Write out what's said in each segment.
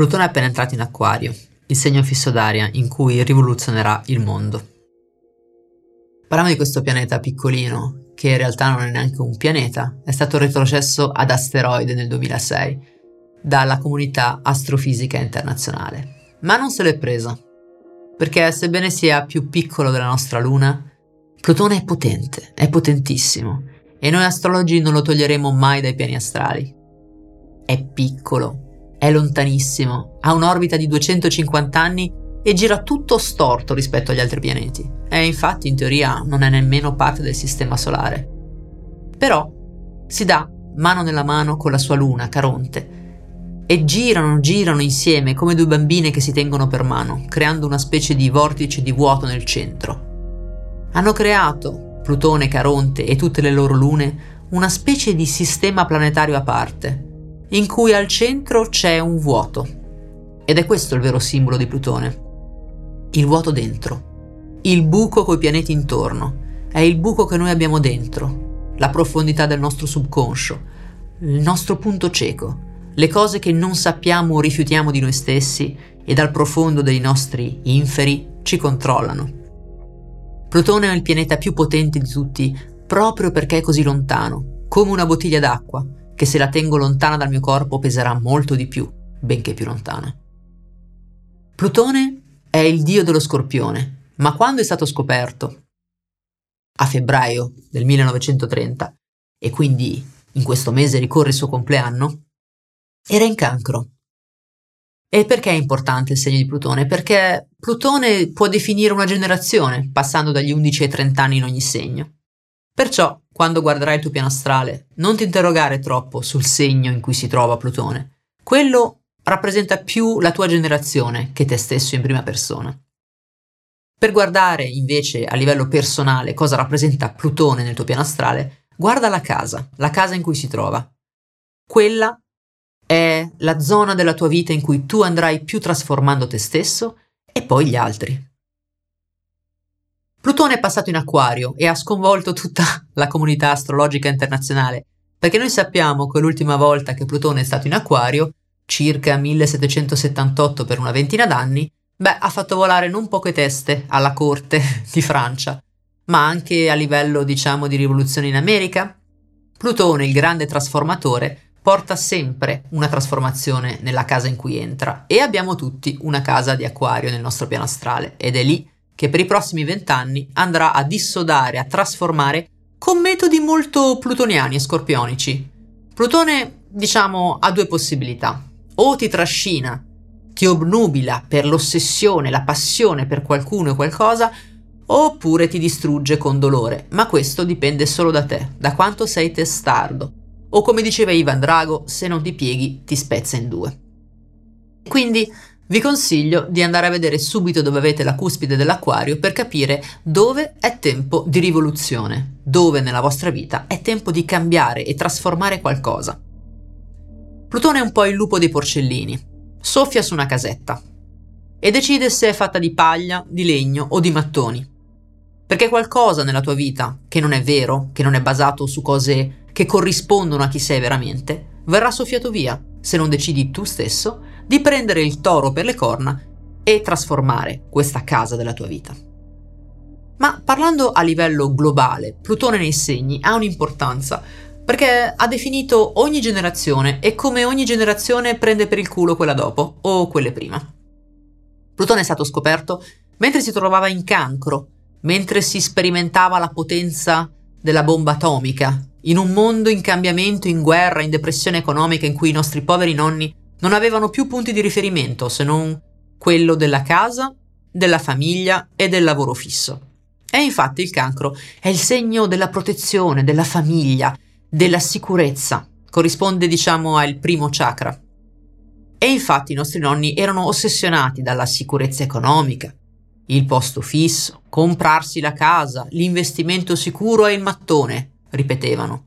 Plutone è appena entrato in Acquario, il segno fisso d'aria in cui rivoluzionerà il mondo. Parliamo di questo pianeta piccolino, che in realtà non è neanche un pianeta, è stato retrocesso ad asteroide nel 2006 dalla comunità astrofisica internazionale. Ma non se l'è presa, perché sebbene sia più piccolo della nostra Luna, Plutone è potente, è potentissimo, e noi astrologi non lo toglieremo mai dai piani astrali. È piccolo, è lontanissimo, ha un'orbita di 250 anni e gira tutto storto rispetto agli altri pianeti. E infatti in teoria non è nemmeno parte del sistema solare. Però si dà mano nella mano con la sua luna, Caronte, e girano, girano insieme come due bambine che si tengono per mano, creando una specie di vortice di vuoto nel centro. Hanno creato, Plutone, Caronte e tutte le loro lune, una specie di sistema planetario a parte, in cui al centro c'è un vuoto. Ed è questo il vero simbolo di Plutone. Il vuoto dentro, il buco coi pianeti intorno, è il buco che noi abbiamo dentro, la profondità del nostro subconscio, il nostro punto cieco, le cose che non sappiamo o rifiutiamo di noi stessi e dal profondo dei nostri inferi ci controllano. Plutone è il pianeta più potente di tutti proprio perché è così lontano, come una bottiglia d'acqua, che se la tengo lontana dal mio corpo peserà molto di più, benché più lontana. Plutone è il dio dello scorpione, ma quando è stato scoperto? A febbraio del 1930, e quindi in questo mese ricorre il suo compleanno, era in cancro. E perché è importante il segno di Plutone? Perché Plutone può definire una generazione, passando dagli 11 ai 30 anni in ogni segno. Perciò, quando guarderai il tuo piano astrale, non ti interrogare troppo sul segno in cui si trova Plutone. Quello rappresenta più la tua generazione che te stesso in prima persona. Per guardare invece a livello personale cosa rappresenta Plutone nel tuo piano astrale, guarda la casa, la casa in cui si trova. Quella è la zona della tua vita in cui tu andrai più trasformando te stesso e poi gli altri. Plutone è passato in acquario e ha sconvolto tutta la comunità astrologica internazionale, perché noi sappiamo che l'ultima volta che Plutone è stato in acquario circa 1778 per una ventina d'anni, beh, ha fatto volare non poche teste alla corte di Francia, ma anche a livello, diciamo, di rivoluzione in America. Plutone, il grande trasformatore, porta sempre una trasformazione nella casa in cui entra e abbiamo tutti una casa di acquario nel nostro piano astrale ed è lì che per i prossimi vent'anni andrà a dissodare, a trasformare con metodi molto plutoniani e scorpionici. Plutone, diciamo, ha due possibilità o ti trascina, ti obnubila per l'ossessione, la passione per qualcuno o qualcosa, oppure ti distrugge con dolore, ma questo dipende solo da te, da quanto sei testardo. O come diceva Ivan Drago, se non ti pieghi ti spezza in due. Quindi vi consiglio di andare a vedere subito dove avete la cuspide dell'acquario per capire dove è tempo di rivoluzione, dove nella vostra vita è tempo di cambiare e trasformare qualcosa. Plutone è un po' il lupo dei porcellini. Soffia su una casetta e decide se è fatta di paglia, di legno o di mattoni. Perché qualcosa nella tua vita che non è vero, che non è basato su cose che corrispondono a chi sei veramente, verrà soffiato via se non decidi tu stesso di prendere il toro per le corna e trasformare questa casa della tua vita. Ma parlando a livello globale, Plutone nei segni ha un'importanza perché ha definito ogni generazione e come ogni generazione prende per il culo quella dopo o quelle prima. Plutone è stato scoperto mentre si trovava in cancro, mentre si sperimentava la potenza della bomba atomica, in un mondo in cambiamento, in guerra, in depressione economica in cui i nostri poveri nonni non avevano più punti di riferimento se non quello della casa, della famiglia e del lavoro fisso. E infatti il cancro è il segno della protezione, della famiglia, della sicurezza, corrisponde diciamo al primo chakra. E infatti i nostri nonni erano ossessionati dalla sicurezza economica, il posto fisso, comprarsi la casa, l'investimento sicuro e il mattone, ripetevano.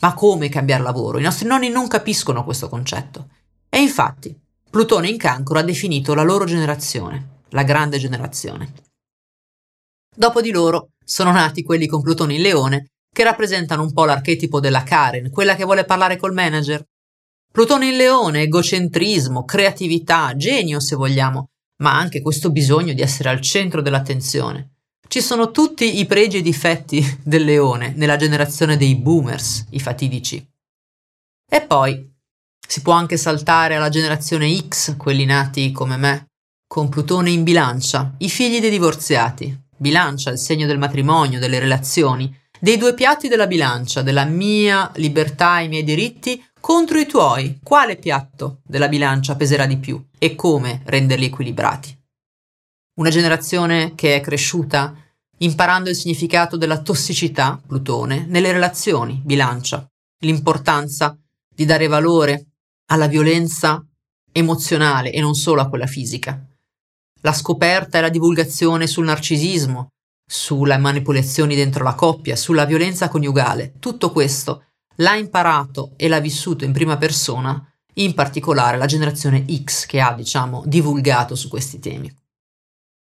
Ma come cambiare lavoro? I nostri nonni non capiscono questo concetto. E infatti Plutone in cancro ha definito la loro generazione, la grande generazione. Dopo di loro sono nati quelli con Plutone in leone che rappresentano un po' l'archetipo della Karen, quella che vuole parlare col manager. Plutone in leone, egocentrismo, creatività, genio se vogliamo, ma anche questo bisogno di essere al centro dell'attenzione. Ci sono tutti i pregi e difetti del leone nella generazione dei boomers, i fatidici. E poi si può anche saltare alla generazione X, quelli nati come me, con Plutone in bilancia, i figli dei divorziati. Bilancia, il segno del matrimonio, delle relazioni, dei due piatti della bilancia, della mia libertà e i miei diritti contro i tuoi. Quale piatto della bilancia peserà di più e come renderli equilibrati? Una generazione che è cresciuta imparando il significato della tossicità, Plutone, nelle relazioni, bilancia, l'importanza di dare valore alla violenza emozionale e non solo a quella fisica, la scoperta e la divulgazione sul narcisismo, sulle manipolazioni dentro la coppia, sulla violenza coniugale. Tutto questo l'ha imparato e l'ha vissuto in prima persona, in particolare la generazione X che ha, diciamo, divulgato su questi temi.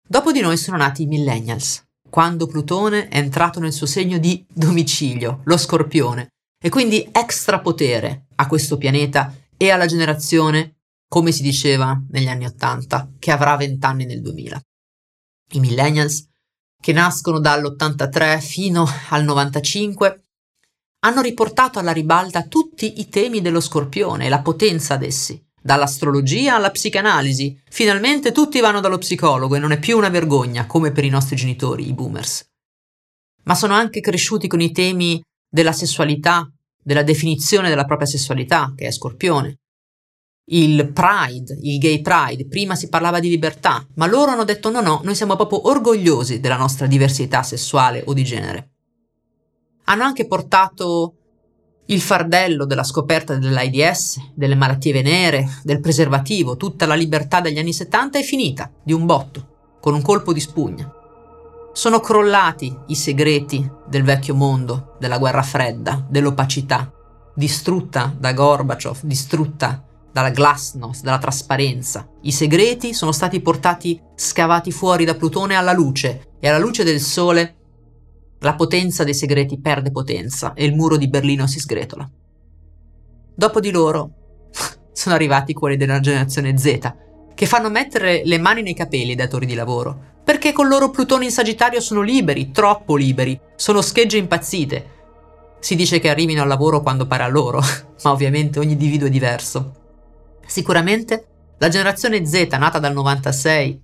Dopo di noi sono nati i millennials, quando Plutone è entrato nel suo segno di domicilio, lo scorpione, e quindi extra potere a questo pianeta e alla generazione come si diceva negli anni Ottanta, che avrà vent'anni nel 2000. I millennials, che nascono dall'83 fino al 95, hanno riportato alla ribalta tutti i temi dello scorpione e la potenza ad essi, dall'astrologia alla psicanalisi. Finalmente tutti vanno dallo psicologo e non è più una vergogna, come per i nostri genitori, i boomers. Ma sono anche cresciuti con i temi della sessualità, della definizione della propria sessualità, che è scorpione, il Pride, il Gay Pride, prima si parlava di libertà, ma loro hanno detto no, no, noi siamo proprio orgogliosi della nostra diversità sessuale o di genere. Hanno anche portato il fardello della scoperta dell'AIDS, delle malattie venere, del preservativo, tutta la libertà degli anni 70 è finita, di un botto, con un colpo di spugna. Sono crollati i segreti del vecchio mondo, della guerra fredda, dell'opacità, distrutta da Gorbaciov, distrutta dalla glasnost, dalla trasparenza. I segreti sono stati portati scavati fuori da Plutone alla luce e alla luce del Sole la potenza dei segreti perde potenza e il muro di Berlino si sgretola. Dopo di loro sono arrivati quelli della generazione Z, che fanno mettere le mani nei capelli ai datori di lavoro, perché con loro Plutone in Sagittario sono liberi, troppo liberi, sono schegge impazzite. Si dice che arrivino al lavoro quando pare a loro, ma ovviamente ogni individuo è diverso. Sicuramente la generazione Z nata dal 96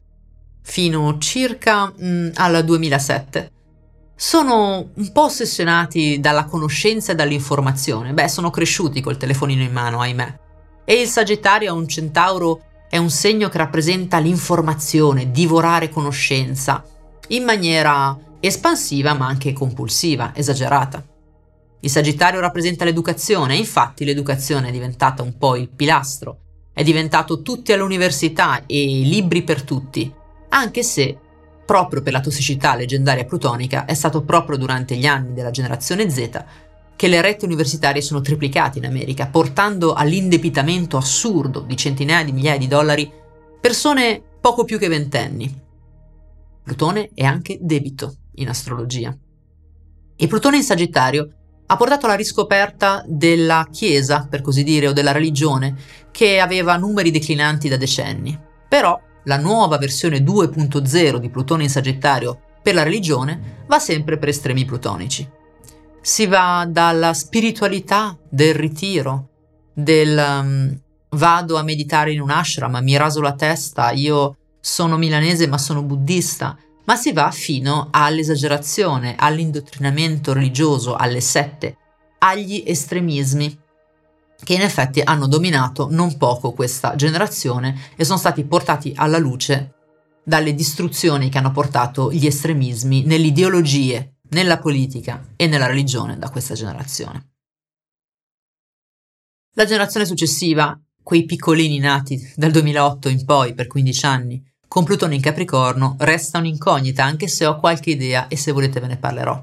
fino circa mh, mm, al 2007 sono un po' ossessionati dalla conoscenza e dall'informazione. Beh, sono cresciuti col telefonino in mano, ahimè. E il Sagittario è un centauro, è un segno che rappresenta l'informazione, divorare conoscenza, in maniera espansiva ma anche compulsiva, esagerata. Il Sagittario rappresenta l'educazione, infatti l'educazione è diventata un po' il pilastro è diventato tutti all'università e libri per tutti, anche se, proprio per la tossicità leggendaria plutonica, è stato proprio durante gli anni della generazione Z che le rette universitarie sono triplicate in America, portando all'indebitamento assurdo di centinaia di migliaia di dollari persone poco più che ventenni. Plutone è anche debito in astrologia. E Plutone in Sagittario ha portato alla riscoperta della Chiesa, per così dire, o della religione, che aveva numeri declinanti da decenni. Però la nuova versione 2.0 di Plutone in Sagittario per la religione va sempre per estremi plutonici. Si va dalla spiritualità del ritiro, del um, vado a meditare in un ashram, mi raso la testa, io sono milanese ma sono buddista, ma si va fino all'esagerazione, all'indottrinamento religioso, alle sette, agli estremismi che in effetti hanno dominato non poco questa generazione e sono stati portati alla luce dalle distruzioni che hanno portato gli estremismi nelle ideologie, nella politica e nella religione da questa generazione. La generazione successiva, quei piccolini nati dal 2008 in poi per 15 anni, con Plutone in Capricorno resta un'incognita, anche se ho qualche idea e se volete ve ne parlerò.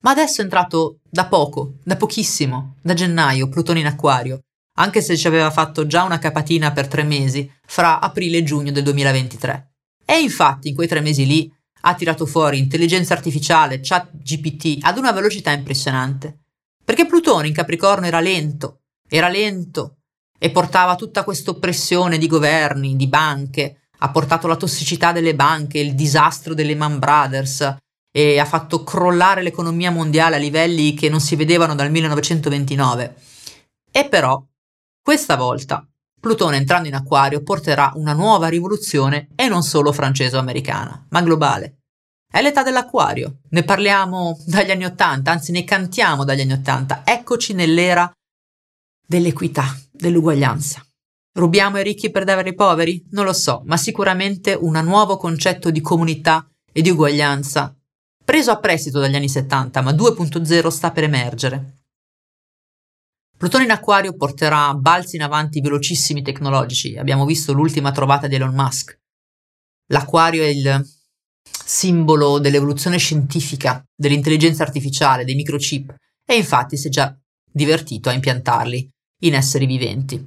Ma adesso è entrato da poco, da pochissimo, da gennaio, Plutone in Acquario, anche se ci aveva fatto già una capatina per tre mesi, fra aprile e giugno del 2023. E infatti in quei tre mesi lì ha tirato fuori intelligenza artificiale, chat GPT, ad una velocità impressionante. Perché Plutone in Capricorno era lento, era lento, e portava tutta questa oppressione di governi, di banche, ha portato la tossicità delle banche, il disastro delle Man Brothers e ha fatto crollare l'economia mondiale a livelli che non si vedevano dal 1929. E però, questa volta, Plutone entrando in acquario porterà una nuova rivoluzione e non solo francese o americana, ma globale. È l'età dell'acquario, ne parliamo dagli anni Ottanta, anzi ne cantiamo dagli anni Ottanta. Eccoci nell'era dell'equità, dell'uguaglianza. Rubiamo ai ricchi per dare ai poveri? Non lo so, ma sicuramente un nuovo concetto di comunità e di uguaglianza, preso a prestito dagli anni 70, ma 2.0 sta per emergere. Plutone in acquario porterà balzi in avanti velocissimi tecnologici. Abbiamo visto l'ultima trovata di Elon Musk. L'acquario è il simbolo dell'evoluzione scientifica, dell'intelligenza artificiale, dei microchip, e infatti si è già divertito a impiantarli in esseri viventi.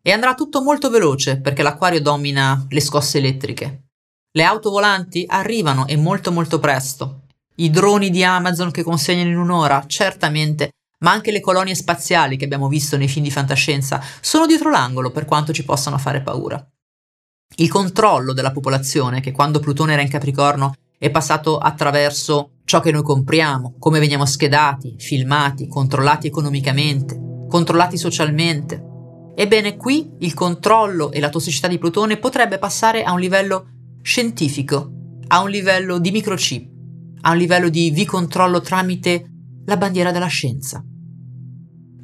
E andrà tutto molto veloce perché l'acquario domina le scosse elettriche. Le auto volanti arrivano e molto molto presto. I droni di Amazon che consegnano in un'ora, certamente, ma anche le colonie spaziali che abbiamo visto nei film di fantascienza sono dietro l'angolo per quanto ci possano fare paura. Il controllo della popolazione, che quando Plutone era in Capricorno è passato attraverso ciò che noi compriamo, come veniamo schedati, filmati, controllati economicamente, controllati socialmente, Ebbene, qui il controllo e la tossicità di Plutone potrebbe passare a un livello scientifico, a un livello di microchip, a un livello di vi-controllo tramite la bandiera della scienza.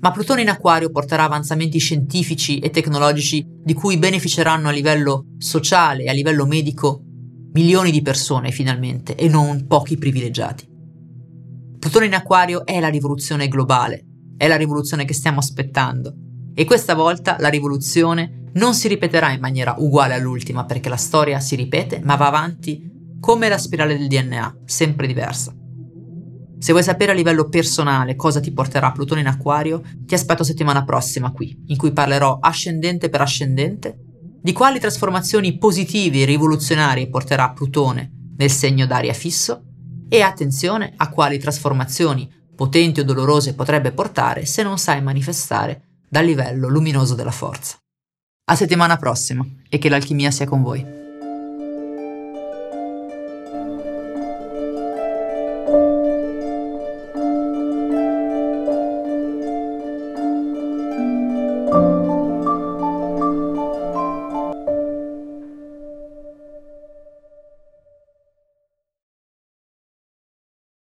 Ma Plutone in acquario porterà avanzamenti scientifici e tecnologici di cui beneficeranno a livello sociale e a livello medico milioni di persone finalmente e non pochi privilegiati. Plutone in acquario è la rivoluzione globale, è la rivoluzione che stiamo aspettando e questa volta la rivoluzione non si ripeterà in maniera uguale all'ultima perché la storia si ripete ma va avanti come la spirale del DNA, sempre diversa. Se vuoi sapere a livello personale cosa ti porterà Plutone in acquario, ti aspetto settimana prossima qui, in cui parlerò ascendente per ascendente di quali trasformazioni positive e rivoluzionarie porterà Plutone nel segno d'aria fisso e attenzione a quali trasformazioni potenti o dolorose potrebbe portare se non sai manifestare dal livello luminoso della forza. A settimana prossima e che l'alchimia sia con voi.